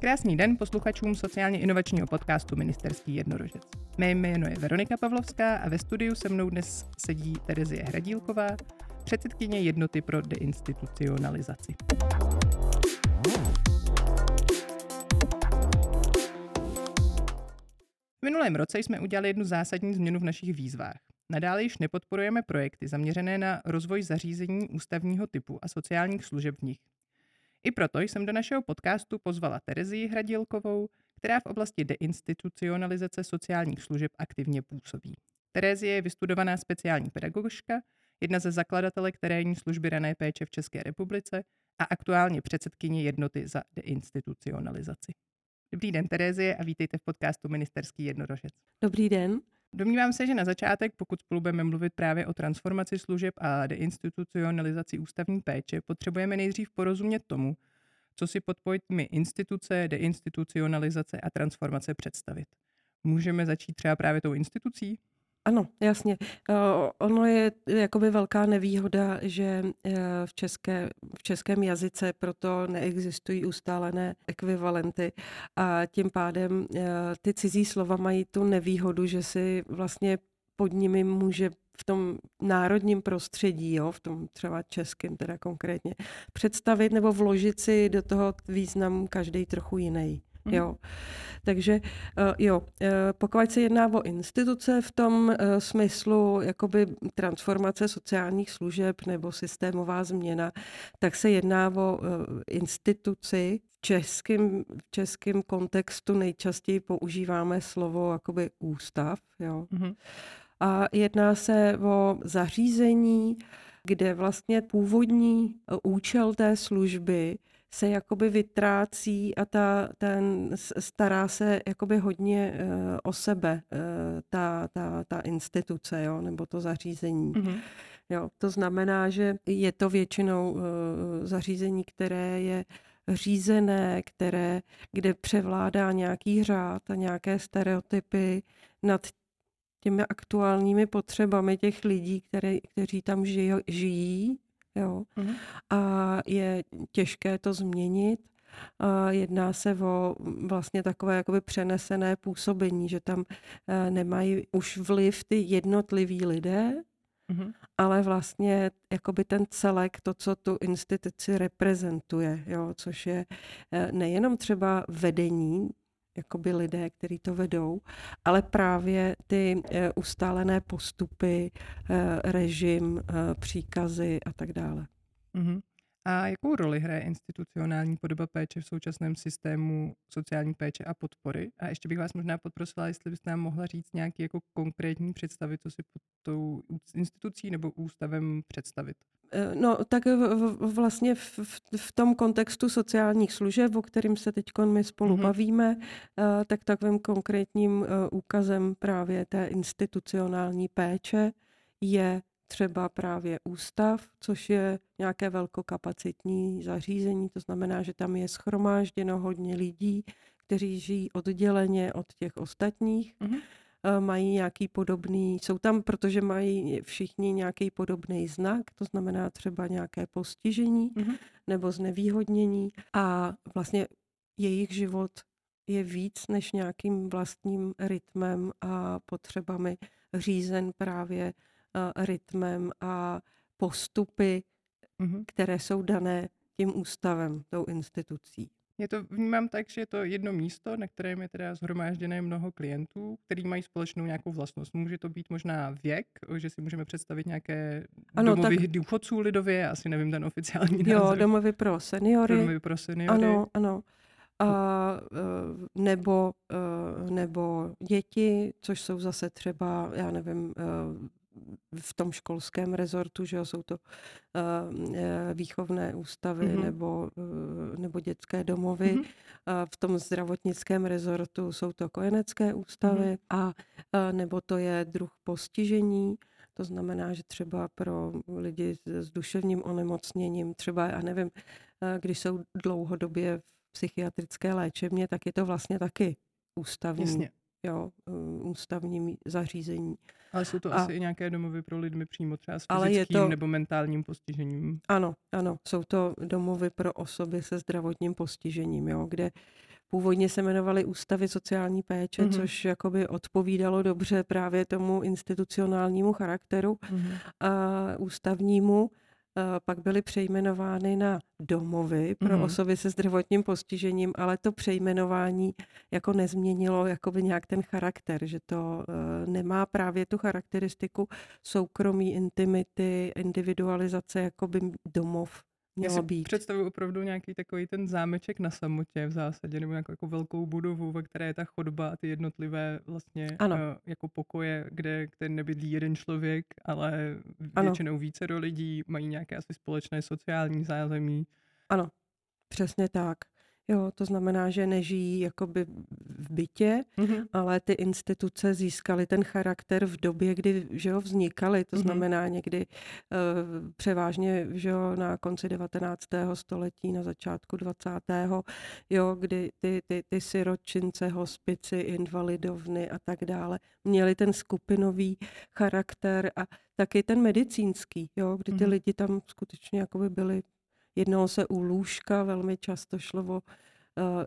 Krásný den posluchačům sociálně inovačního podcastu Ministerský jednorožec. Mé jméno je Veronika Pavlovská a ve studiu se mnou dnes sedí Terezie Hradílková, předsedkyně jednoty pro deinstitucionalizaci. V minulém roce jsme udělali jednu zásadní změnu v našich výzvách. Nadále již nepodporujeme projekty zaměřené na rozvoj zařízení ústavního typu a sociálních služeb v nich. I proto jsem do našeho podcastu pozvala Terezii Hradilkovou, která v oblasti deinstitucionalizace sociálních služeb aktivně působí. Terezie je vystudovaná speciální pedagogička, jedna ze zakladatelek terénní služby rané péče v České republice a aktuálně předsedkyně jednoty za deinstitucionalizaci. Dobrý den, Terezie, a vítejte v podcastu Ministerský jednorožec. Dobrý den. Domnívám se, že na začátek, pokud spolu budeme mluvit právě o transformaci služeb a deinstitucionalizaci ústavní péče, potřebujeme nejdřív porozumět tomu, co si pod pojmy instituce, deinstitucionalizace a transformace představit. Můžeme začít třeba právě tou institucí? Ano, jasně. Ono je jakoby velká nevýhoda, že e, v, české, v českém jazyce proto neexistují ustálené ekvivalenty a tím pádem e, ty cizí slova mají tu nevýhodu, že si vlastně pod nimi může v tom národním prostředí, jo, v tom třeba českém teda konkrétně, představit nebo vložit si do toho význam každý trochu jiný. Mm. Jo. Takže uh, jo, uh, pokud se jedná o instituce v tom uh, smyslu jakoby transformace sociálních služeb nebo systémová změna, tak se jedná o instituci. V českém, v českém kontextu nejčastěji používáme slovo jakoby ústav. Jo. Mm. A jedná se o zařízení, kde vlastně původní účel té služby se jakoby vytrácí a ta, ten stará se jakoby hodně uh, o sebe, uh, ta, ta, ta instituce, jo, nebo to zařízení. Mm-hmm. Jo, to znamená, že je to většinou uh, zařízení, které je řízené, které, kde převládá nějaký řád a nějaké stereotypy nad těmi aktuálními potřebami těch lidí, které, kteří tam žijí, žijí Jo. Mm-hmm. A je těžké to změnit. Jedná se o vlastně takové jakoby přenesené působení, že tam eh, nemají už vliv ty jednotliví lidé, mm-hmm. ale vlastně jakoby ten celek, to, co tu instituci reprezentuje, jo, což je eh, nejenom třeba vedení jakoby lidé, kteří to vedou, ale právě ty eh, ustálené postupy, eh, režim, eh, příkazy a tak dále. Mm-hmm. A jakou roli hraje institucionální podoba péče v současném systému sociální péče a podpory? A ještě bych vás možná poprosila, jestli byste nám mohla říct nějaký jako konkrétní představy, co si pod tou institucí nebo ústavem představit. Eh, no, tak vlastně v, v, v tom kontextu sociálních služeb, o kterým se teď my spolu mm-hmm. bavíme, eh, tak takovým konkrétním eh, úkazem právě té institucionální péče je třeba právě ústav, což je nějaké velkokapacitní zařízení, to znamená, že tam je schromážděno hodně lidí, kteří žijí odděleně od těch ostatních. Mm-hmm mají nějaký podobný, jsou tam, protože mají všichni nějaký podobný znak, to znamená třeba nějaké postižení mm-hmm. nebo znevýhodnění a vlastně jejich život je víc než nějakým vlastním rytmem a potřebami řízen právě rytmem a postupy, mm-hmm. které jsou dané tím ústavem, tou institucí. Já to vnímám tak, že je to jedno místo, na kterém je teda zhromážděné mnoho klientů, který mají společnou nějakou vlastnost. Může to být možná věk, že si můžeme představit nějaké ano, domovy tak... důchodců lidově, asi nevím ten oficiální název. Jo, domovy pro seniory. Domovy pro seniory. Ano, ano. A, e, nebo, e, nebo děti, což jsou zase třeba, já nevím, v tom školském rezortu, že jo, jsou to uh, výchovné ústavy mm-hmm. nebo, uh, nebo dětské domovy. Mm-hmm. Uh, v tom zdravotnickém rezortu jsou to kojenecké ústavy mm-hmm. a uh, nebo to je druh postižení. To znamená, že třeba pro lidi s duševním onemocněním, třeba, já nevím, když jsou dlouhodobě v psychiatrické léčebně, tak je to vlastně taky ústavní, Jasně. Jo, ústavní zařízení. Ale jsou to a, asi i nějaké domovy pro lidmi přímo třeba s fyzickým to, nebo mentálním postižením. Ano, ano, jsou to domovy pro osoby se zdravotním postižením, jo, kde původně se jmenovaly ústavy sociální péče, mm-hmm. což jakoby odpovídalo dobře právě tomu institucionálnímu charakteru mm-hmm. a ústavnímu. A pak byly přejmenovány na domovy pro mm-hmm. osoby se zdravotním postižením, ale to přejmenování jako nezměnilo jakoby nějak ten charakter, že to uh, nemá právě tu charakteristiku soukromí, intimity, individualizace, jakoby domov mělo Já si být. představuji opravdu nějaký takový ten zámeček na samotě v zásadě, nebo nějakou jako velkou budovu, ve které je ta chodba a ty jednotlivé vlastně ano. Uh, jako pokoje, kde, kde nebydlí jeden člověk, ale většinou ano. více do lidí, mají nějaké asi společné sociální zázemí. Ano, přesně tak. Jo, to znamená, že nežijí jakoby v bytě, mm-hmm. ale ty instituce získaly ten charakter v době, kdy že jo, vznikaly. To mm-hmm. znamená někdy uh, převážně že jo, na konci 19. století, na začátku 20. Jo, kdy ty, ty, ty siročince, hospici, invalidovny a tak dále měly ten skupinový charakter a taky ten medicínský, jo, kdy ty mm-hmm. lidi tam skutečně jakoby byli Jednalo se u lůžka, velmi často šlo o uh,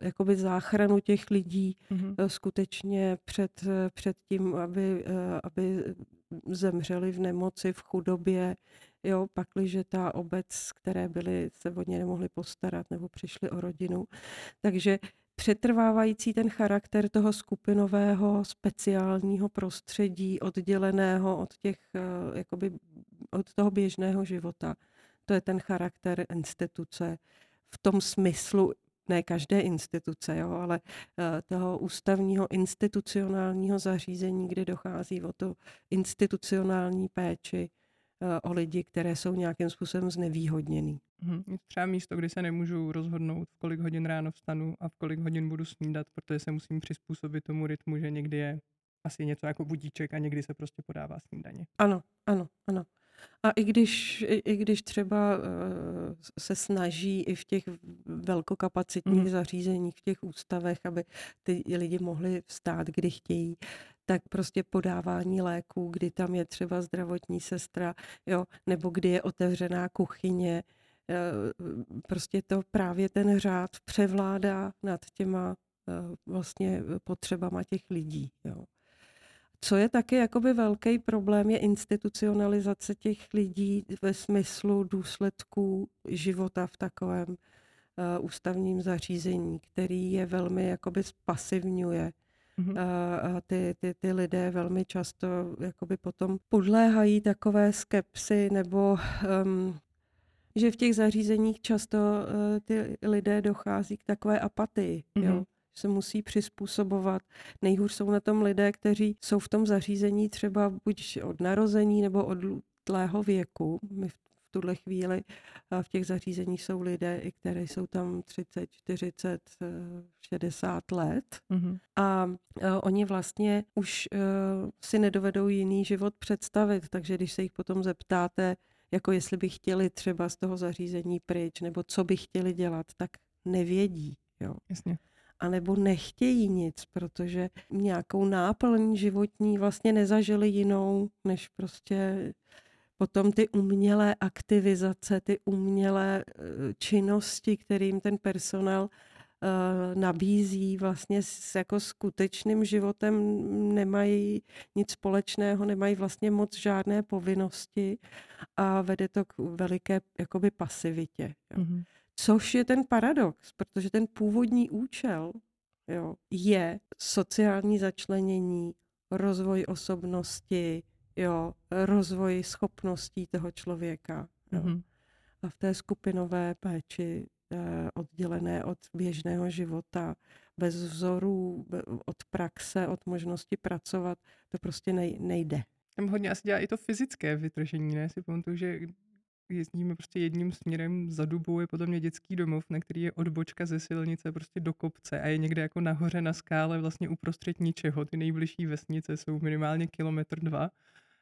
jakoby záchranu těch lidí mm-hmm. skutečně před, před tím, aby, uh, aby zemřeli v nemoci, v chudobě, jo, pakliže ta obec, které byly, se o ně nemohli postarat nebo přišli o rodinu. Takže přetrvávající ten charakter toho skupinového speciálního prostředí, odděleného od těch, jakoby, od toho běžného života to je ten charakter instituce v tom smyslu, ne každé instituce, jo, ale eh, toho ústavního institucionálního zařízení, kde dochází o to institucionální péči eh, o lidi, které jsou nějakým způsobem znevýhodněný. Hmm. Třeba místo, kdy se nemůžu rozhodnout, v kolik hodin ráno vstanu a v kolik hodin budu snídat, protože se musím přizpůsobit tomu rytmu, že někdy je asi něco jako budíček a někdy se prostě podává snídaně. Ano, ano, ano. A i když, i, i když třeba uh, se snaží i v těch velkokapacitních mm. zařízeních, v těch ústavech, aby ty lidi mohli vstát, kdy chtějí, tak prostě podávání léků, kdy tam je třeba zdravotní sestra, jo, nebo kdy je otevřená kuchyně, eh, prostě to právě ten řád převládá nad těma eh, vlastně potřebama těch lidí. Jo. Co je taky jakoby velký problém, je institucionalizace těch lidí ve smyslu důsledků života v takovém uh, ústavním zařízení, který je velmi jakoby spasivňuje. Mm-hmm. A ty, ty, ty lidé velmi často jakoby potom podléhají takové skepsy nebo um, že v těch zařízeních často uh, ty lidé dochází k takové apatii. Mm-hmm. Jo? Se musí přizpůsobovat. Nejhůř jsou na tom lidé, kteří jsou v tom zařízení třeba buď od narození nebo od tlého věku. My v tuhle chvíli v těch zařízeních jsou lidé, i které jsou tam 30, 40, 60 let. Mm-hmm. A oni vlastně už e, si nedovedou jiný život představit, takže když se jich potom zeptáte, jako jestli by chtěli třeba z toho zařízení pryč, nebo co by chtěli dělat, tak nevědí. Jo. Jasně anebo nechtějí nic, protože nějakou náplň životní vlastně nezažili jinou, než prostě potom ty umělé aktivizace, ty umělé eh, činnosti, kterým ten personál uh, nabízí, vlastně s jako skutečným životem nemají nic společného, nemají vlastně moc žádné povinnosti a vede to k veliké jakoby pasivitě. Jo. Mm-hmm. Což je ten paradox, protože ten původní účel jo, je sociální začlenění, rozvoj osobnosti, jo, rozvoj schopností toho člověka. Jo. Mm-hmm. A v té skupinové péči eh, oddělené od běžného života, bez vzorů, od praxe, od možnosti pracovat, to prostě nejde. Tam hodně asi dělá i to fyzické vytržení, ne? Si pamatuju, že jezdíme prostě jedním směrem za Dubou je potom dětský domov, na který je odbočka ze silnice prostě do kopce a je někde jako nahoře na skále vlastně uprostřed ničeho. Ty nejbližší vesnice jsou minimálně kilometr dva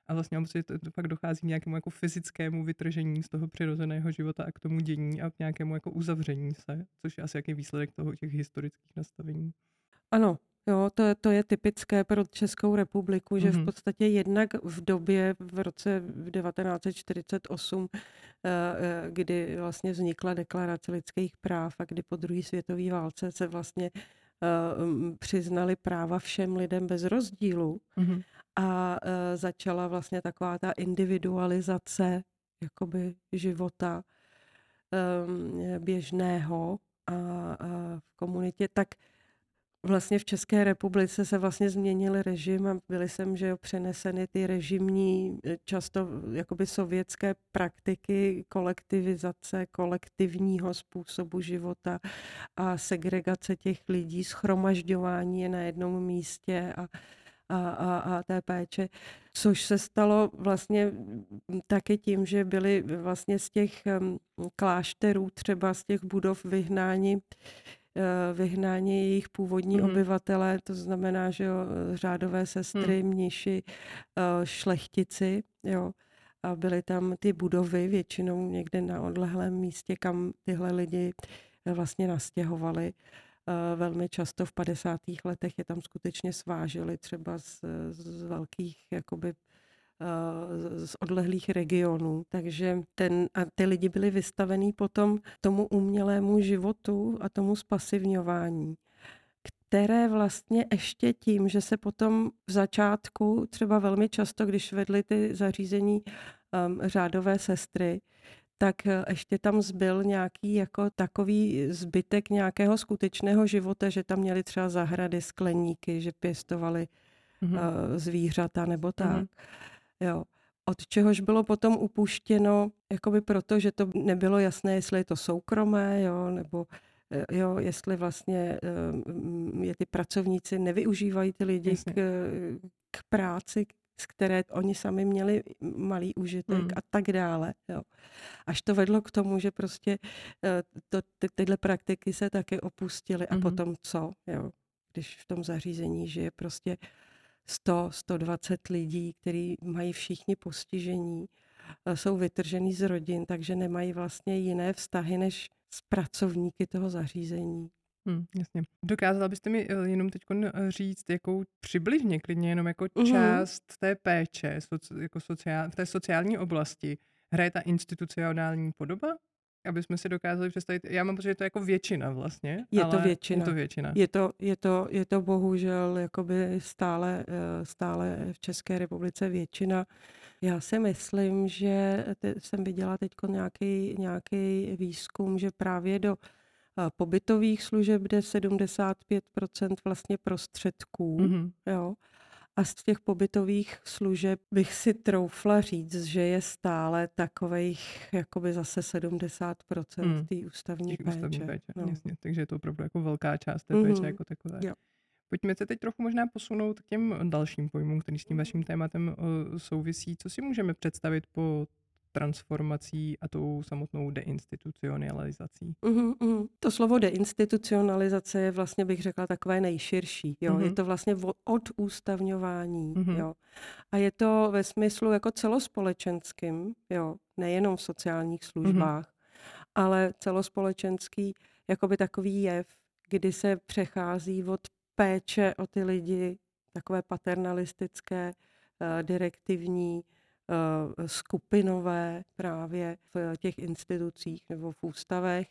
a vlastně prostě to, to pak dochází k nějakému jako fyzickému vytržení z toho přirozeného života a k tomu dění a k nějakému jako uzavření se, což je asi jaký výsledek toho těch historických nastavení. Ano, Jo, to, to je typické pro Českou republiku, že v mhm. podstatě jednak v době v roce 1948, eh, eh, kdy vlastně vznikla deklarace lidských práv a kdy po druhé světové válce se vlastně přiznali práva všem lidem bez rozdílu mm-hmm. a začala vlastně taková ta individualizace jakoby života běžného a, v komunitě, tak vlastně v České republice se vlastně změnil režim a byly sem, že jo, přeneseny ty režimní, eh, často jakoby sovětské praktiky kolektivizace, kolektivního způsobu života a segregace těch lidí, schromažďování je na jednom místě a a, a, a té péče, což se stalo vlastně taky tím, že byli vlastně z těch klášterů, třeba z těch budov vyhnáni Eh, vyhnání jejich původní mm-hmm. obyvatele, to znamená, že jo, řádové sestry, mm. mniši, eh, šlechtici, jo. A byly tam ty budovy většinou někde na odlehlém místě, kam tyhle lidi eh, vlastně nastěhovali. Velmi často v 50. letech je tam skutečně svážili třeba z, z velkých jakoby Eh, z odlehlých regionů. Takže ten, a ty lidi byli vystavení potom tomu umělému životu a tomu spasivňování které vlastně ještě tím, že se potom v začátku třeba velmi často, když vedli ty zařízení um, řádové sestry, tak eh, ještě tam zbyl nějaký jako takový zbytek nějakého skutečného života, že tam měli třeba zahrady, skleníky, že pěstovali mm-hmm. uh, zvířata nebo tak. Mm-hmm. Jo. Od čehož bylo potom upuštěno, jakoby proto, že to nebylo jasné, jestli je to soukromé, jo, nebo eh, jo, jestli vlastně eh, je ty pracovníci nevyužívají ty lidi k, k práci, z které oni sami měli malý užitek mm. a tak dále. Jo. Až to vedlo k tomu, že prostě eh, to, ty, tyhle praktiky se také opustily a mm. potom co, jo, když v tom zařízení žije prostě 100, 120 lidí, kteří mají všichni postižení, eh, jsou vytržený z rodin, takže nemají vlastně jiné vztahy než s pracovníky toho zařízení. Hmm, jasně. Dokázala byste mi eh, jenom teď eh, říct, jakou přibližně, klidně jenom jako mhm. část té péče soci, jako sociál, v té sociální oblasti hraje ta institucionální podoba? Aby jsme si dokázali představit, já mám pocit, že to je jako většina vlastně. Je to většina. Je to většina. Je to, je to, je to bohužel jakoby stále, eh, stále v České republice většina. Já si myslím, že te, jsem viděla teď nějaký, nějaký výzkum, že právě do eh, pobytových služeb jde 75% vlastně prostředků. Mm-hmm. Jo. A z těch pobytových služeb bych si troufla říct, že je stále takových jakoby zase 70% hmm. té ústavní péče. Ústavní péče no. jasně. Takže je to opravdu jako velká část té péče mm-hmm. jako takové. Jo. Pojďme se teď trochu možná posunout k těm dalším pojmům, který s tím vaším tématem uh, souvisí. Co si můžeme představit po transformací a tou samotnou deinstitucionalizací. Uh-huh, uh-huh. To slovo deinstitucionalizace je vlastně, bych řekla, takové nejširší. Jo? Uh-huh. Je to vlastně od ústavňování. Uh-huh. Jo? A je to ve smyslu jako celospolečenským, jo? nejenom v sociálních službách, uh-huh. ale celospolečenský jakoby takový jev, kdy se přechází od péče o ty lidi, takové paternalistické, uh, direktivní, Eh, skupinové právě v těch institucích nebo v ústavech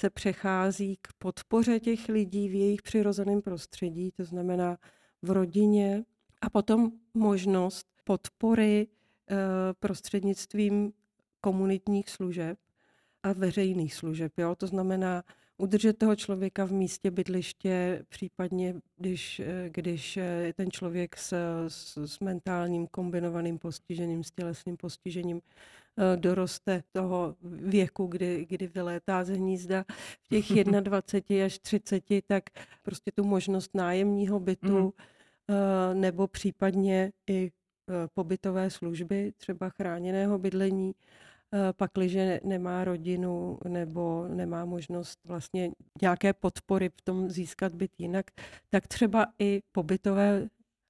se přechází k podpoře těch lidí v jejich přirozeném prostředí, to znamená v rodině, a potom možnost podpory eh, prostřednictvím komunitních služeb a veřejných služeb. Jo? To znamená udržet toho člověka v místě bydliště, případně když, eh, když eh, ten člověk s, s, s mentálním kombinovaným postižením, s tělesným postižením eh, doroste toho věku, kdy, kdy vylétá z hnízda v těch 21 až 30, tak prostě tu možnost nájemního bytu mm. nebo případně i pobytové služby, třeba chráněného bydlení, pakliže nemá rodinu nebo nemá možnost vlastně nějaké podpory v tom získat byt jinak, tak třeba i pobytové,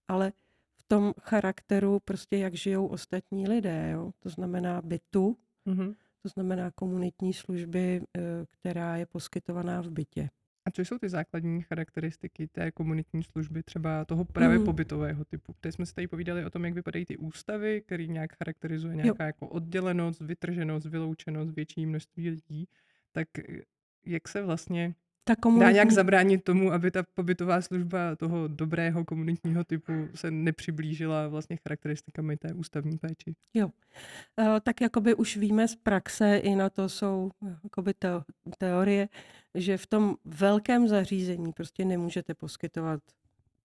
ale v tom charakteru prostě jak žijou ostatní lidé, jo? to znamená bytu, mm-hmm. to znamená komunitní služby, eh, která je poskytovaná v bytě. A co jsou ty základní charakteristiky té komunitní služby, třeba toho právě mm. pobytového typu? Teď jsme si tady povídali o tom, jak vypadají ty ústavy, který nějak charakterizuje nějaká jo. jako oddělenost, vytrženost, vyloučenost, větší množství lidí. Tak jak se vlastně ta dá komunitní... nějak zabránit tomu, aby ta pobytová služba toho dobrého komunitního typu se nepřiblížila vlastně charakteristikami té ústavní péči. Jo. Eh, Tak jakoby už víme z praxe, i na to jsou jakoby teo- teorie, že v tom velkém zařízení prostě nemůžete poskytovat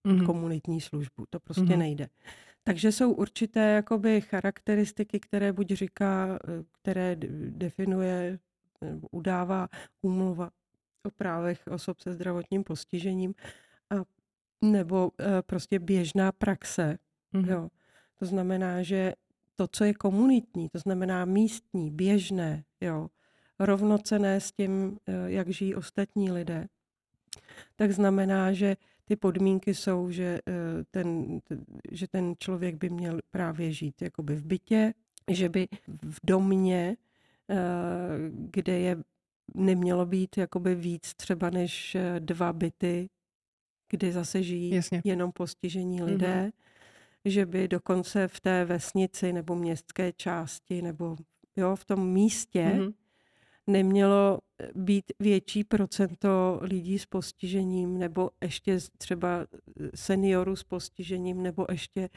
Mhm. komunitní službu. To prostě Mhm. nejde. Takže jsou určité jakoby charakteristiky, které buď říká, eh, které definuje udává úmluva o právech osob se zdravotním postižením a nebo eh, prostě běžná praxe. Mhm. Jo. To znamená, že to, co je komunitní, to znamená místní, běžné, jo, rovnocené s tím, eh, jak žijí ostatní lidé, tak znamená, že ty podmínky jsou, že eh, ten, že ten člověk by měl právě žít jakoby v bytě, že by v domě, kde je nemělo být jakoby víc třeba než eh, dva byty, kde zase žijí Jasně. jenom postižení Mhm. lidé, že by dokonce v té vesnici nebo městské části nebo jo, v tom místě Mhm. nemělo eh, být větší procento lidí s postižením nebo ještě třeba eh, seniorů s postižením nebo ještě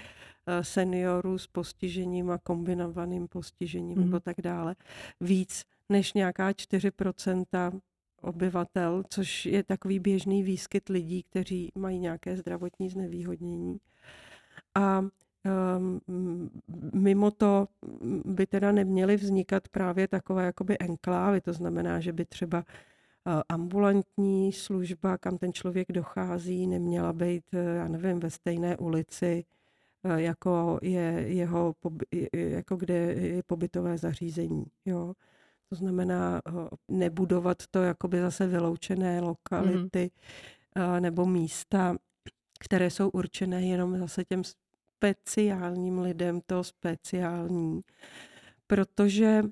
seniorů s postižením a kombinovaným postižením Mhm. nebo tak dále. Víc než nějaká 4% obyvatel, což je takový běžný výskyt lidí, kteří mají nějaké zdravotní znevýhodnění. A um, mimo to by teda neměly vznikat právě takové jakoby enklávy, to znamená, že by třeba eh, ambulantní služba, kam ten člověk dochází, neměla být, eh, já nevím, ve stejné ulici, eh, jako je jeho, jako kde je pobytové zařízení. Jo. To znamená eh, nebudovat to jakoby zase vyloučené lokality eh, nebo místa, které jsou určené jenom zase těm speciálním lidem, to speciální. Protože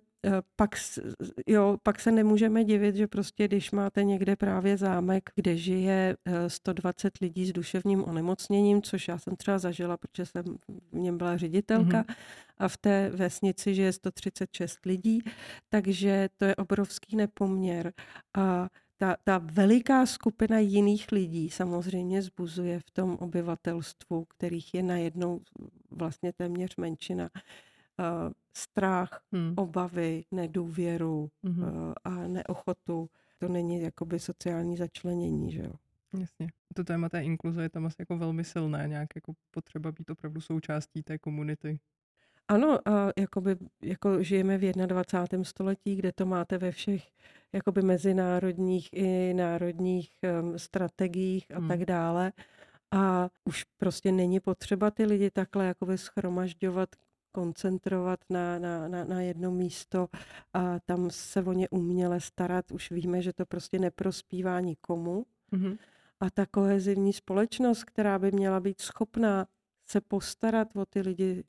pak, s- jo, pak se nemůžeme divit, že prostě když máte někde právě zámek, kde žije eh, 120 lidí s duševním onemocněním, což já jsem třeba zažila, protože jsem v něm byla ředitelka, Mhm. a v té vesnici žije 136 lidí, takže to je obrovský nepoměr. A ta, ta veliká skupina jiných lidí samozřejmě zbuzuje v tom obyvatelstvu, kterých je najednou vlastně téměř menšina, eh, strach, Hmm. obavy, nedůvěru Mhm. eh, a neochotu. To není jakoby sociální začlenění, že jo? Jasně. To téma té inkluze je tam asi jako velmi silné, nějak jako potřeba být opravdu součástí té komunity. Ano, a jakoby, jako žijeme v 21. století, kde to máte ve všech jakoby mezinárodních i národních um, strategiích a Hmm. tak dále. A už prostě není potřeba ty lidi takhle jakoby schromažďovat, koncentrovat na, na, na, na jedno místo a tam se o ně uměle starat. Už víme, že to prostě neprospívá nikomu. Mhm. A ta kohezivní společnost, která by měla být schopná se postarat o ty lidi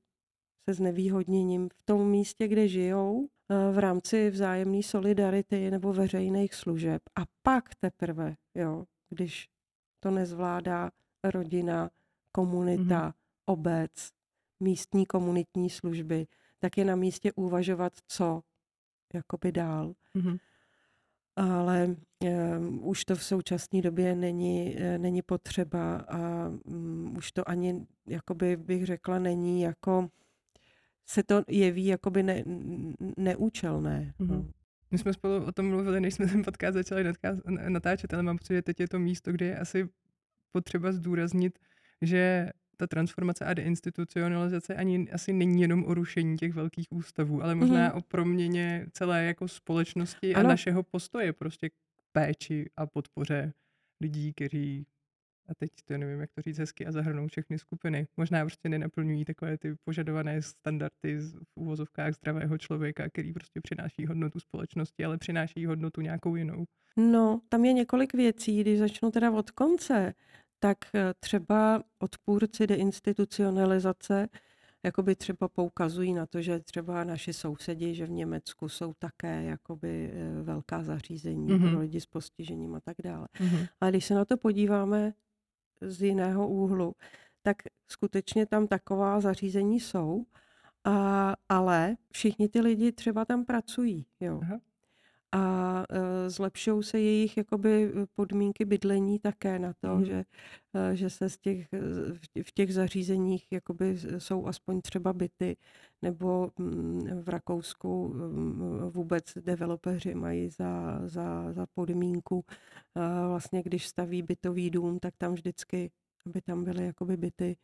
se znevýhodněním v tom místě, kde žijou, eh, v rámci vzájemné solidarity nebo veřejných služeb. A pak teprve, jo, když to nezvládá rodina, komunita, obec, místní komunitní služby, tak je na místě uvažovat, co jakoby dál Mhm. ale um, už to v současné době není, eh, není potřeba a um, už to ani, jakoby bych řekla, není jako, se to jeví jakoby ne, neúčelné. Mhm. No. My jsme spolu o tom mluvili, než jsme ten podcast začali natáčet, ale mám pocit, že teď je to místo, kde je asi potřeba zdůraznit, že ta transformace a deinstitucionalizace ani asi není jenom o rušení těch velkých ústavů, ale možná Mhm. o proměně celé jako společnosti a Ano. našeho postoje prostě k péči a podpoře lidí, kteří a teď to nevím, jak to říct hezky a zahrnou všechny skupiny. Možná prostě nenaplňují takové ty požadované standardy v úvozovkách zdravého člověka, který prostě přináší hodnotu společnosti, ale přináší hodnotu nějakou jinou. no, tam je několik věcí, když začnu teda od konce, tak eh, třeba odpůrci deinstitucionalizace jakoby třeba poukazují na to, že třeba naši sousedi, že v Německu jsou také jakoby eh, velká zařízení Mhm. pro lidi s postižením a tak dále. Mhm. Ale když se na to podíváme z jiného úhlu, tak skutečně tam taková zařízení jsou, a, ale všichni ty lidi třeba tam pracují. Jo. Aha. A e, zlepšou se jejich jakoby podmínky bydlení také na to, mm. že, e, že se z těch, v těch zařízeních jakoby jsou aspoň třeba byty, nebo mm, v Rakousku mm, vůbec developeři mají za, za, za podmínku, vlastně když staví bytový dům, tak tam vždycky, aby tam byly jakoby byty,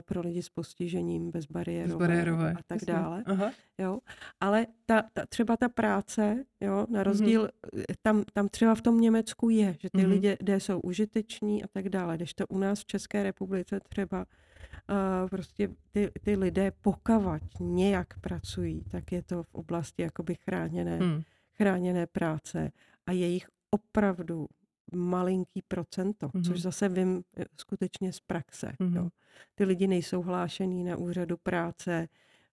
pro lidi s postižením, bezbariérové, a tak dále. Aha. Jo. Ale ta, ta, třeba ta práce, jo, na mhm. rozdíl, mm-hmm. tam, tam třeba v tom Německu je, že ty mm-hmm. lidé jsou užiteční a tak dále, když to u nás v České republice třeba uh, prostě ty, ty lidé pokavať nějak pracují, tak je to v oblasti jakoby chráněné, mm. chráněné práce a jejich opravdu malinký procento, mm-hmm. což zase vím eh, skutečně z praxe. Mm-hmm. Jo. Ty lidi nejsou hlášený na úřadu práce,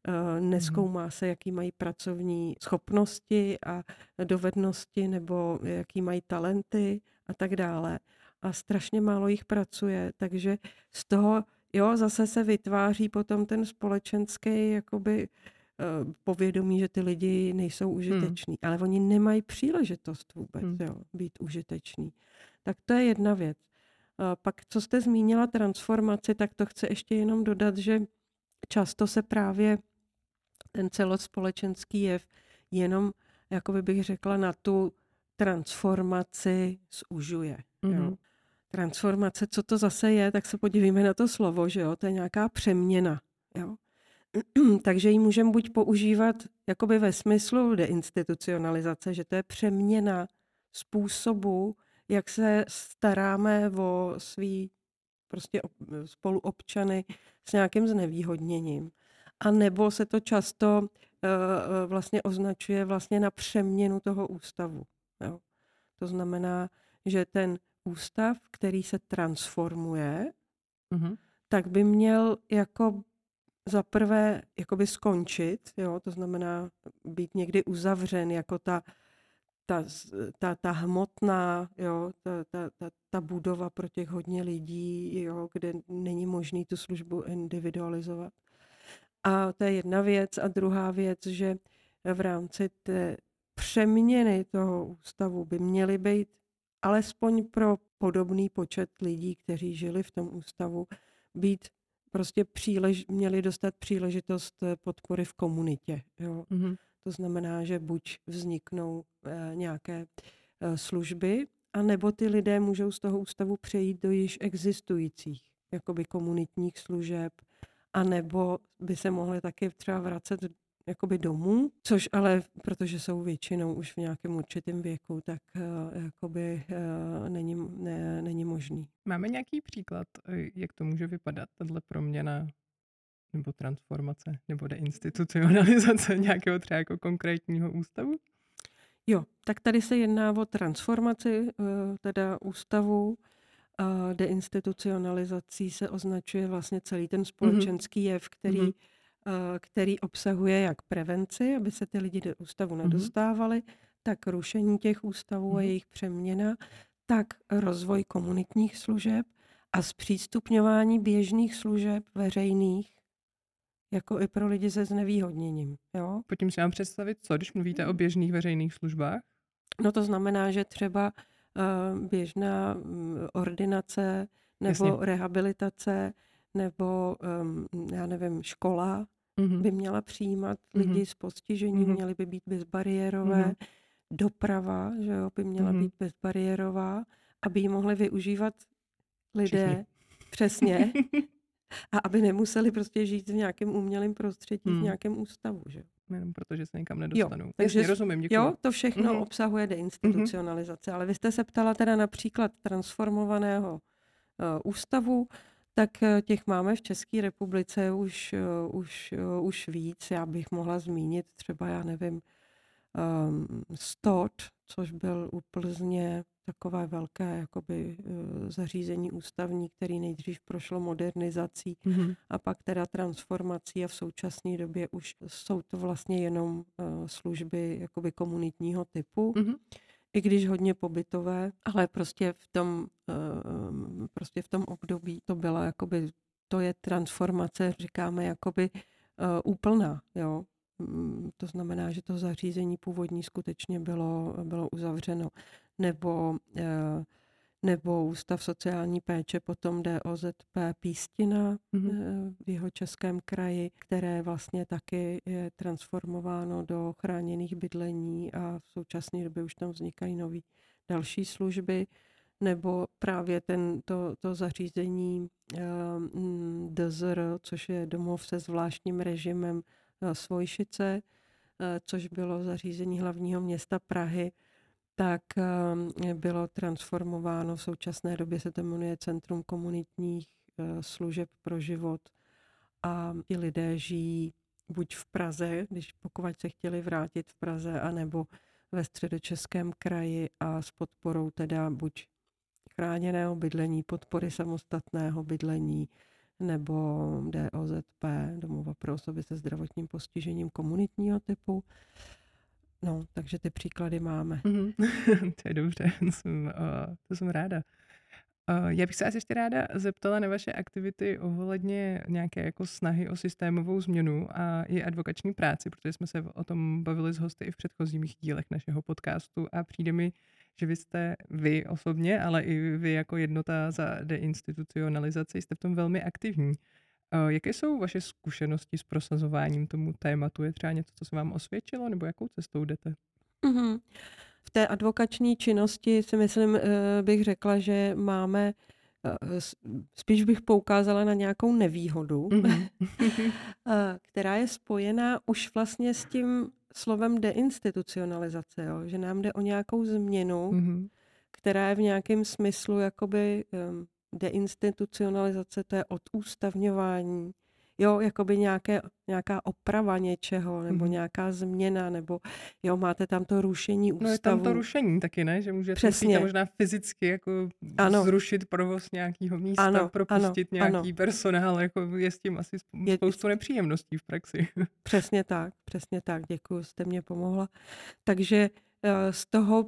eh, neskoumá mm-hmm. se, jaký mají pracovní schopnosti a dovednosti nebo jaký mají talenty a tak dále. A strašně málo jich pracuje, takže z toho, jo, zase se vytváří potom ten společenský jakoby povědomí, že ty lidi nejsou užiteční, hmm. ale oni nemají příležitost vůbec hmm. jo, být užiteční. Tak to je jedna věc. A pak, co jste zmínila transformaci, tak to chci ještě jenom dodat, že často se právě ten celospolečenský jev jenom, jako by bych řekla, na tu transformaci zužuje. Mm-hmm. Jo. Hmm. Transformace, co to zase je, tak se podívejme na to slovo, že jo, to je nějaká přeměna. Jo. takže ji můžeme buď používat jakoby ve smyslu deinstitucionalizace, že to je přeměna způsobu, jak se staráme o svý prostě spoluobčany s nějakým znevýhodněním. A nebo se to často uh, vlastně označuje vlastně na přeměnu toho ústavu. Jo. To znamená, že ten ústav, který se transformuje, mm-hmm. tak by měl jako za prvé jakoby skončit, jo, to znamená být někdy uzavřen jako ta, ta, ta, ta hmotná, jo, ta, ta, ta, ta budova pro těch hodně lidí, jo, kde není možný tu službu individualizovat. A to je jedna věc. A druhá věc, že v rámci té přeměny toho ústavu by měly být alespoň pro podobný počet lidí, kteří žili v tom ústavu, být prostě přílež, měli dostat příležitost eh, podpory v komunitě. Jo. Mm-hmm. To znamená, že buď vzniknou e, nějaké e, služby, anebo ty lidé můžou z toho ústavu přejít do již existujících jakoby komunitních služeb, anebo by se mohly taky třeba vracet jakoby domů, což ale, protože jsou většinou už v nějakém určitém věku, tak uh, jakoby uh, není, ne, není možný. Máme nějaký příklad, eh, jak to může vypadat, tahle proměna nebo transformace nebo deinstitucionalizace nějakého třeba jako konkrétního ústavu? Jo, tak tady se jedná o transformaci teda ústavu. A deinstitucionalizací se označuje vlastně celý ten mhm. společenský jev, který mm-hmm Eh, který obsahuje jak prevenci, aby se ty lidi do ústavu mhm. nedostávali, mm-hmm. tak rušení těch ústavů mm-hmm. a jejich přeměna, tak rozvoj komunitních služeb a zpřístupňování běžných služeb veřejných, jako i pro lidi se znevýhodněním. Jo? Pojďme si vám představit, co, když mluvíte o běžných veřejných službách? No to znamená, že třeba uh, běžná um, ordinace nebo Jasně. rehabilitace nebo um, já nevím, škola mm-hmm. by měla přijímat mm-hmm. lidi s postižením, mm-hmm. měly by být bezbariérové, mm-hmm. doprava, že jo, by měla mm-hmm. být bezbariérová, aby ji mohli využívat lidé přesně, přesně a aby nemuseli prostě žít v nějakém umělém prostředí, mm. v nějakém ústavu, že Jenom protože se někam nedostanou. Jo, takže rozumím, děkuji. Jo, to všechno mm-hmm. obsahuje deinstitucionalizace, mm-hmm. ale vy jste se ptala teda například transformovaného uh, ústavu, tak eh, těch máme v České republice už, eh, už, eh, už víc. Já bych mohla zmínit třeba, já nevím, um, Stot, což byl u Plzně takové velké jakoby, zařízení ústavní, který nejdřív prošlo modernizací mm-hmm. a pak teda transformací a v současné době už jsou to vlastně jenom služby jakoby komunitního typu. Mm-hmm i když hodně pobytové, ale prostě v tom, eh, prostě v tom období to byla jakoby, to je transformace, říkáme, jakoby eh, úplná, jo. mm, to znamená, že to zařízení původní skutečně bylo, bylo uzavřeno, nebo eh, nebo Ústav sociální péče, potom DOZP Pístina mm-hmm. v jeho českém kraji, které vlastně taky je transformováno do chráněných bydlení a v současné době už tam vznikají nové další služby, nebo právě ten, to, to zařízení eh, mm, DZR, což je domov se zvláštním režimem eh, Svojšice, což bylo zařízení hlavního města Prahy, tak ehm, bylo transformováno. V současné době se to jmenuje Centrum komunitních eh, služeb pro život a ti lidé žijí buď v Praze, když pokud se chtěli vrátit v Praze, anebo ve středočeském kraji a s podporou teda buď chráněného bydlení, podpory samostatného bydlení, nebo DOZP, domova pro osoby se zdravotním postižením komunitního typu. No, takže ty příklady máme. Mm-hmm. to je dobře, to jsem, uh, to jsem ráda. Uh, já bych se asi ještě ráda zeptala na vaše aktivity ohledně nějaké jako snahy o systémovou změnu a i advokační práci, protože jsme se o tom bavili s hosty i v předchozích dílech našeho podcastu a přijde mi, že vy jste vy osobně, ale i vy jako jednota za deinstitucionalizaci jste v tom velmi aktivní. Jaké jsou vaše zkušenosti s prosazováním tomu tématu? Je třeba něco, co se vám osvědčilo, nebo jakou cestou jdete? Mm-hmm. V té advokační činnosti si myslím, eh, bych řekla, že máme, eh, spíš bych poukázala na nějakou nevýhodu, mm-hmm. která je spojená už vlastně s tím slovem deinstitucionalizace, jo? že nám jde o nějakou změnu, mm-hmm. která je v nějakém smyslu jakoby deinstitucionalizace, to je odústavňování, jo, jakoby nějaké, nějaká oprava něčeho, nebo mm-hmm. nějaká změna, nebo jo, máte tam to rušení ústavu. No je tam to rušení taky, ne? Že můžete Přesně. možná fyzicky jako ano. zrušit provoz nějakého místa, ano, propustit ano, nějaký ano. personál, jako je s tím asi spoustu je, nepříjemností v praxi. Přesně tak, přesně tak, děkuji, jste mě pomohla. Takže eh, z toho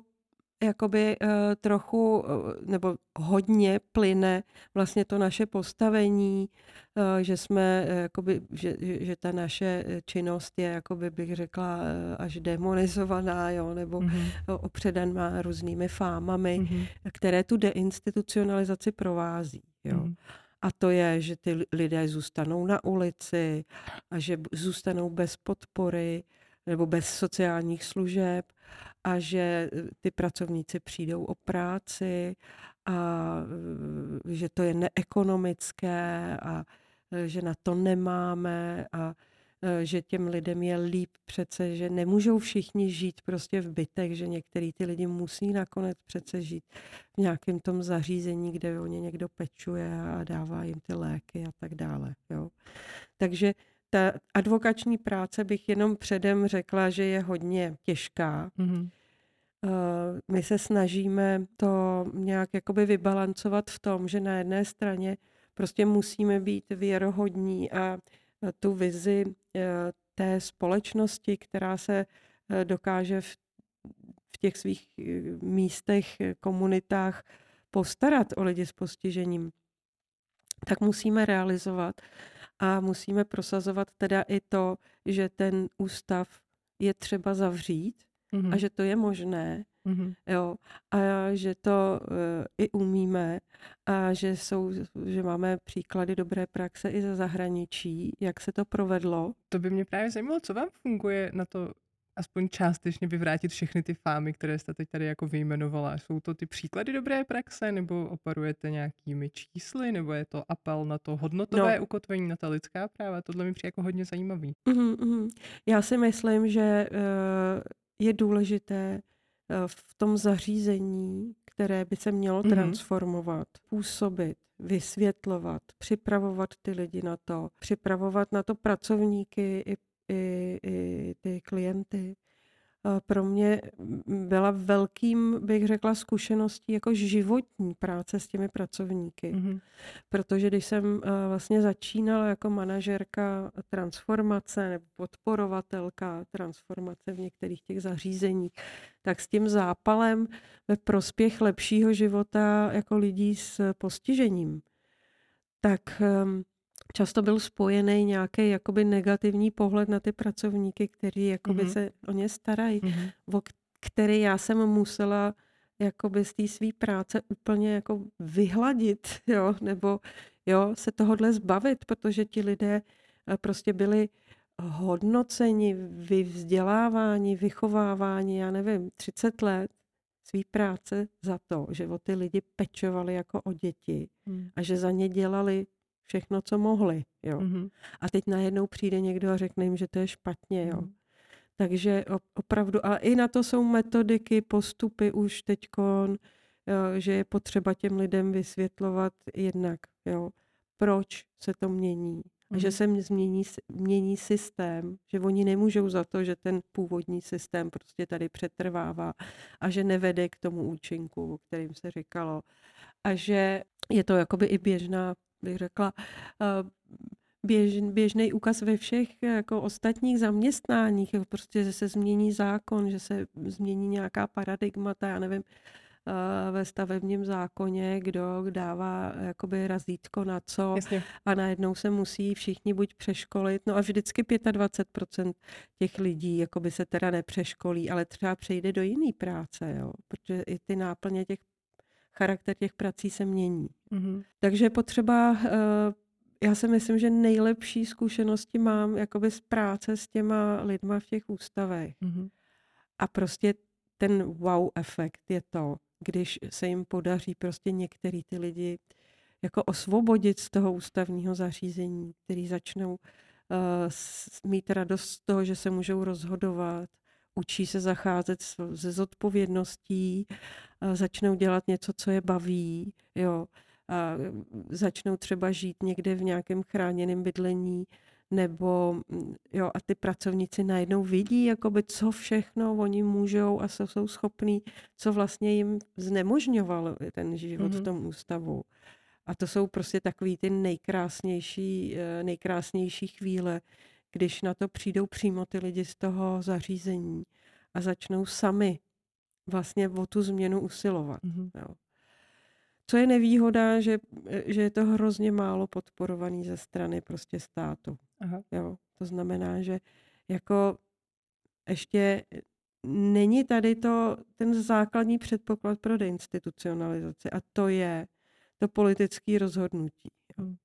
jakoby uh, trochu uh, nebo hodně plyne vlastně to naše postavení, uh, že jsme, uh, jakoby, že, že ta naše činnost je, jakoby bych řekla, uh, až demonizovaná, jo, nebo mm-hmm. opředaná různými fámami, mm-hmm. které tu deinstitucionalizaci provází. Jo. Mm-hmm. A to je, že ty lidé zůstanou na ulici a že zůstanou bez podpory nebo bez sociálních služeb a že eh, ty pracovníci přijdou o práci a eh, že to je neekonomické a eh, že na to nemáme a že těm lidem je líp přece, že nemůžou všichni žít prostě v bytech, že některý ty lidi musí nakonec přece žít v nějakém tom zařízení, kde o ně někdo pečuje a dává jim ty léky a tak dále. Jo. Takže ta advokační práce bych jenom předem řekla, že je hodně těžká. Mm-hmm. My se snažíme to nějak jakoby vybalancovat v tom, že na jedné straně prostě musíme být věrohodní a tu vizi e, té společnosti, která se e, dokáže v, v těch svých místech, komunitách postarat o lidi s postižením, tak musíme realizovat a musíme prosazovat teda i to, že ten ústav je třeba zavřít mm-hmm. a mhm. že to je možné. Mm-hmm. Jo, a že to uh, i umíme a že, jsou, že máme příklady dobré praxe i ze zahraničí, jak se to provedlo. To by mě právě zajímalo, co vám funguje na to aspoň částečně vyvrátit všechny ty fámy, které jste teď tady jako vyjmenovala. Jsou to ty příklady dobré praxe, nebo operujete nějakými čísly, nebo je to apel na to hodnotové no. ukotvení, na ta lidská práva? Tohle mi přijde jako hodně zajímavý. Mm, mm. Já si myslím, že uh, je důležité uh, v tom zařízení, které by se mělo mm. transformovat, působit, vysvětlovat, připravovat ty lidi na to, připravovat na to pracovníky i i, i ty klienty. Pro mě byla velkým, bych řekla, zkušeností jako životní práce s těmi pracovníky. Mm-hmm. Protože když jsem vlastně začínala jako manažerka transformace nebo podporovatelka transformace v některých těch zařízeních, tak s tím zápalem ve prospěch lepšího života jako lidí s postižením, tak často byl spojený nějaký jakoby negativní pohled na ty pracovníky, kteří jakoby Mhm. se o ně starají, Mhm. o který já jsem musela jakoby z té své práce úplně jako vyhladit, jo, nebo jo, se tohodle zbavit, protože ti lidé eh, prostě byli hodnoceni, vyvzděláváni, vychováváni, já nevím, 30 let svý práce za to, že o ty lidi pečovali jako o děti Mhm. a že za ně dělali všechno, co mohli. Jo. Mhm. A teď najednou přijde někdo a řekne jim, že to je špatně. Jo. Mhm. Takže op- opravdu, a i na to jsou metodiky, postupy už teďkon, jo, že je potřeba těm lidem vysvětlovat jednak, jo, proč se to mění. A že Mhm. se změní, mění systém, že oni nemůžou za to, že ten původní systém prostě tady přetrvává a že nevede k tomu účinku, o kterým se říkalo. A že je to jakoby i běžná, bych řekla, eh, běž, běžný úkaz ve všech jako ostatních zaměstnáních, jo, prostě, že se změní zákon, že se změní nějaká paradigmata, já nevím, eh, ve stavebním zákoně, kdo dává jakoby razítko na co Jasně. a najednou se musí všichni buď přeškolit, no a vždycky 25% těch lidí jakoby se teda nepřeškolí, ale třeba přejde do jiné práce, jo, protože i ty náplně těch, charakter těch prací se mění. Mhm. Takže potřeba, eh, já si myslím, že nejlepší zkušenosti mám jakoby z práce s těma lidma v těch ústavech. Mhm. A prostě ten wow efekt je to, když se jim podaří prostě některý ty lidi jako osvobodit z toho ústavního zařízení, který začnou uh, mít radost z toho, že se můžou rozhodovat, učí se zacházet se zodpovědností, začnou dělat něco, co je baví, jo, a začnou třeba žít někde v nějakém chráněném bydlení, nebo mm, jo, a ty pracovníci najednou vidí, jakoby, co všechno oni můžou a co jsou schopní, co vlastně jim znemožňoval ten život Mhm. v tom ústavu. A to jsou prostě takový ty nejkrásnější, eh, nejkrásnější chvíle, když na to přijdou přímo ty lidi z toho zařízení a začnou sami vlastně o tu změnu usilovat. Mhm. Jo. Co je nevýhoda, že, že je to hrozně málo podporovaný ze strany prostě státu. Aha. Jo. To znamená, že jako ještě není tady to ten základní předpoklad pro deinstitucionalizaci a to je to politické rozhodnutí. Jo. Hmm.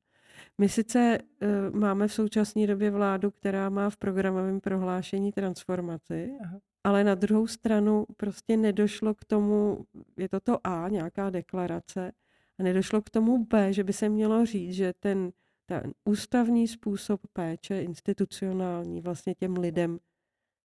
My sice uh, máme v současné době vládu, která má v programovém prohlášení transformaci, Aha. ale na druhou stranu prostě nedošlo k tomu, je to to A, nějaká deklarace, a nedošlo k tomu B, že by se mělo říct, že ten, ten ústavní způsob péče, institucionální, vlastně těm lidem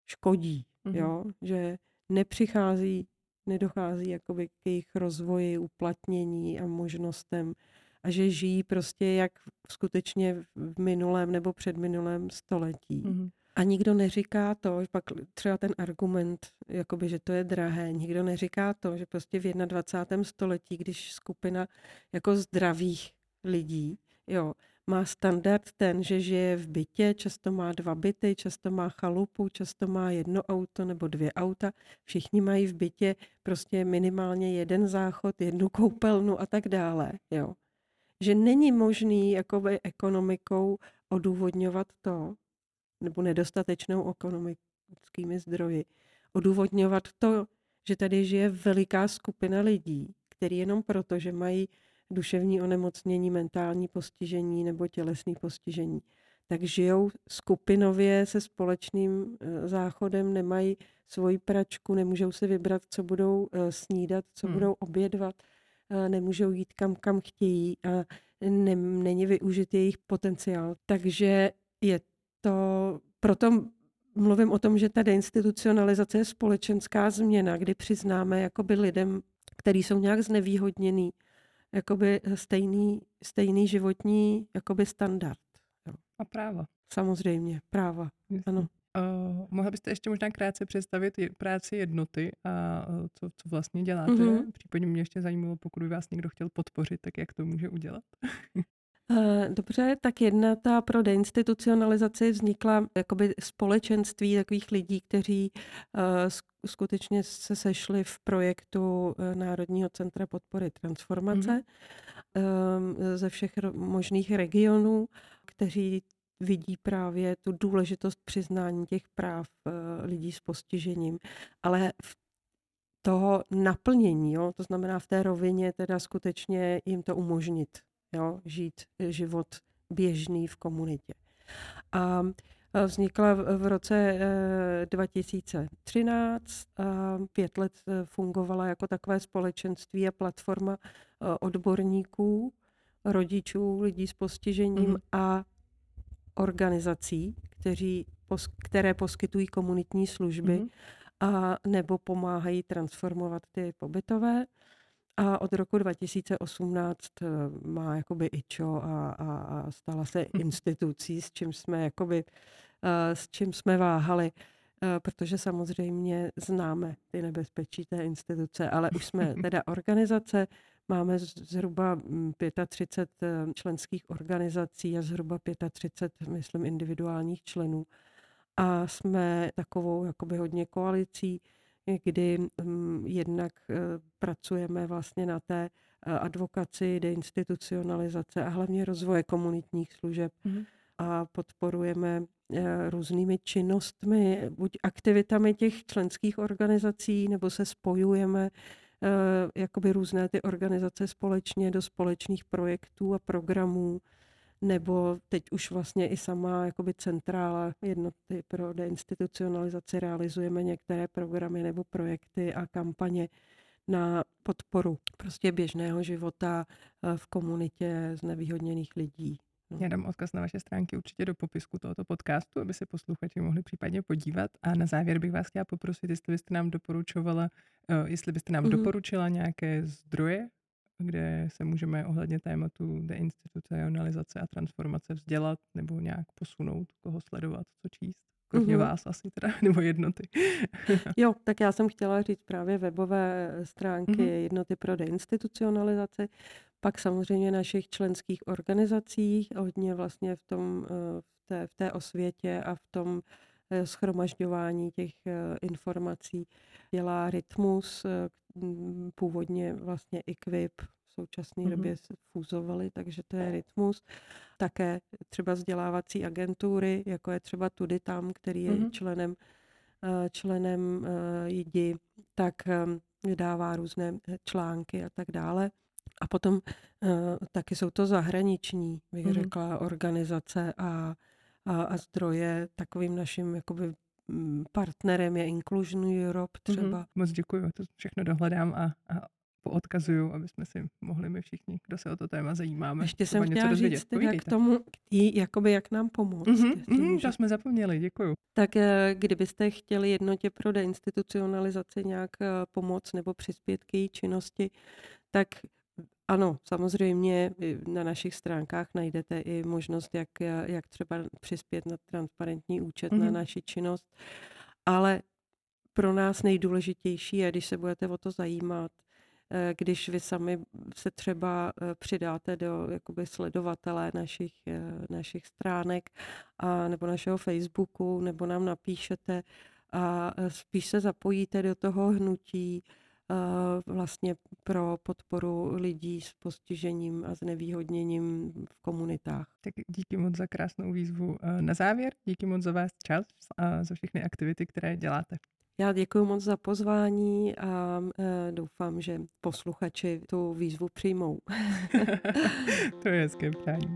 škodí, Mhm. jo? že nepřichází, nedochází jakoby k jejich rozvoji, uplatnění a možnostem a že žijí prostě jak skutečně v minulém nebo předminulém století. Mhm. A nikdo neříká to, že pak třeba ten argument, jakoby, že to je drahé, nikdo neříká to, že prostě v 21. století, když skupina jako zdravých lidí, jo, má standard ten, že žije v bytě, často má dva byty, často má chalupu, často má jedno auto nebo dvě auta, všichni mají v bytě prostě minimálně jeden záchod, jednu koupelnu a tak dále, jo. Že není možný jakoby ekonomikou odůvodňovat to, nebo nedostatečnou ekonomickými zdroji, odůvodňovat to, že tady žije veliká skupina lidí, který jenom proto, že mají duševní onemocnění, mentální postižení nebo tělesné postižení, tak žijou skupinově se společným eh, záchodem, nemají svoji pračku, nemůžou si vybrat, co budou eh, snídat, co Hmm. budou obědvat, nemůžou jít kam, kam chtějí a ne, není využit jejich potenciál. Takže je to, proto mluvím o tom, že ta deinstitucionalizace je společenská změna, kdy přiznáme jakoby lidem, kteří jsou nějak znevýhodněný, jakoby stejný, stejný životní jakoby standard. Jo. A práva. Samozřejmě, práva. Jasně. Ano. Uh, mohla byste ještě možná krátce představit práci jednoty a uh, co, co vlastně děláte? Mhm. Případně mě ještě zajímalo, pokud by vás někdo chtěl podpořit, tak jak to může udělat? Eh, Dobře, tak jedna ta pro deinstitucionalizaci vznikla jakoby společenství takových lidí, kteří eh, skutečně se sešli v projektu eh, Národního centra podpory transformace mm-hmm. ze všech možných regionů, kteří vidí právě tu důležitost přiznání těch práv eh, lidí s postižením. Ale v toho naplnění, jo, to znamená v té rovině teda skutečně jim to umožnit, jo, žít život běžný v komunitě. A Vznikla v roce 2013 a pět let fungovala jako takové společenství a platforma odborníků, rodičů, lidí s postižením mm. a organizací, kteří, které poskytují komunitní služby mm. a nebo pomáhají transformovat ty pobytové. A od roku 2018 e, má jakoby IČO a, a, a stala se institucí, s čím jsme jakoby Eh, s čím jsme váhali, eh, protože samozřejmě známe ty nebezpečí té instituce, ale už jsme teda organizace, máme zhruba 35 mm, eh, členských organizací a zhruba 35, myslím, individuálních členů. A jsme takovou jakoby hodně koalicí, kdy mm, jednak pracujeme vlastně na té advokaci, deinstitucionalizace a hlavně rozvoje komunitních služeb. Mm-hmm. A podporujeme Eh, různými činnostmi, buď aktivitami těch členských organizací, nebo se spojujeme eh, jakoby různé ty organizace společně do společných projektů a programů, nebo teď už vlastně i sama jakoby centrála jednoty pro deinstitucionalizaci realizujeme některé programy nebo projekty a kampaně na podporu prostě běžného života eh, v komunitě znevýhodněných lidí. No. Já dám odkaz na vaše stránky určitě do popisku tohoto podcastu, aby se posluchači mohli případně podívat. A na závěr bych vás chtěla poprosit, jestli byste nám doporučovala, uh, jestli byste nám mm-hmm. doporučila nějaké zdroje, kde se můžeme ohledně tématu deinstitucionalizace a transformace vzdělat nebo nějak posunout, koho sledovat, co číst. Kromě mm-hmm. vás asi teda, nebo jednoty. jo, tak já jsem chtěla říct právě webové stránky mm-hmm. jednoty pro deinstitucionalizaci, pak samozřejmě našich členských organizacích, hodně vlastně v, tom, eh, v, té, v té osvětě a v tom eh, schromažďování těch eh, informací dělá Rytmus, původně vlastně Equip, současné mm-hmm. době se fúzovali, takže to je Rytmus. Také třeba vzdělávací agentury, jako je třeba Tudy tam, který je mm-hmm. členem členem JIDI, tak vydává různé články a tak dále. A potom taky jsou to zahraniční, bych mm. řekla, organizace a, a, a zdroje. Takovým naším jakoby mm, partnerem je Inclusion Europe mhm. třeba. Mm-hmm. Moc děkuji, to všechno dohledám a, a poodkazuju, aby jsme si mohli my všichni, kdo se o to téma zajímáme. Ještě jsem chtěla říct teda k tomu, k tý, jakoby jak nám pomoct. Mm-hmm, mm, to jsme zapomněli, děkuju. Tak eh, kdybyste chtěli jednotě pro deinstitucionalizaci nějak eh, pomoct nebo přispět k její činnosti, tak ano, samozřejmě na našich stránkách najdete i možnost, jak, jak třeba přispět na transparentní účet mm-hmm. na mhm. naši činnost, ale pro nás nejdůležitější je, když se budete o to zajímat, eh, když vy sami se třeba eh, přidáte do jakoby sledovatele našich, eh, našich stránek a, nebo našeho Facebooku, nebo nám napíšete a spíš se zapojíte do toho hnutí, vlastně pro podporu lidí s postižením a znevýhodněním v komunitách. Tak díky moc za krásnou výzvu. Na závěr, díky moc za vás čas a za všechny aktivity, které děláte. Já děkuji moc za pozvání a e, doufám, že posluchači tu výzvu přijmou. to je hezké přání.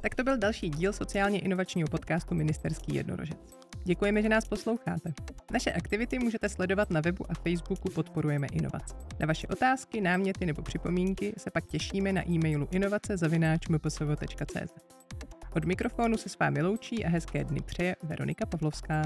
Tak to byl další díl sociálně inovačního podcastu Ministerský jednorožec. Děkujeme, že nás posloucháte. Naše aktivity můžete sledovat na webu a Facebooku Podporujeme inovace. Na vaše otázky, náměty nebo připomínky se pak těšíme na e-mailu inovace.mpsv.cz. Od mikrofonu se s vámi loučí a hezké dny přeje Veronika Pavlovská.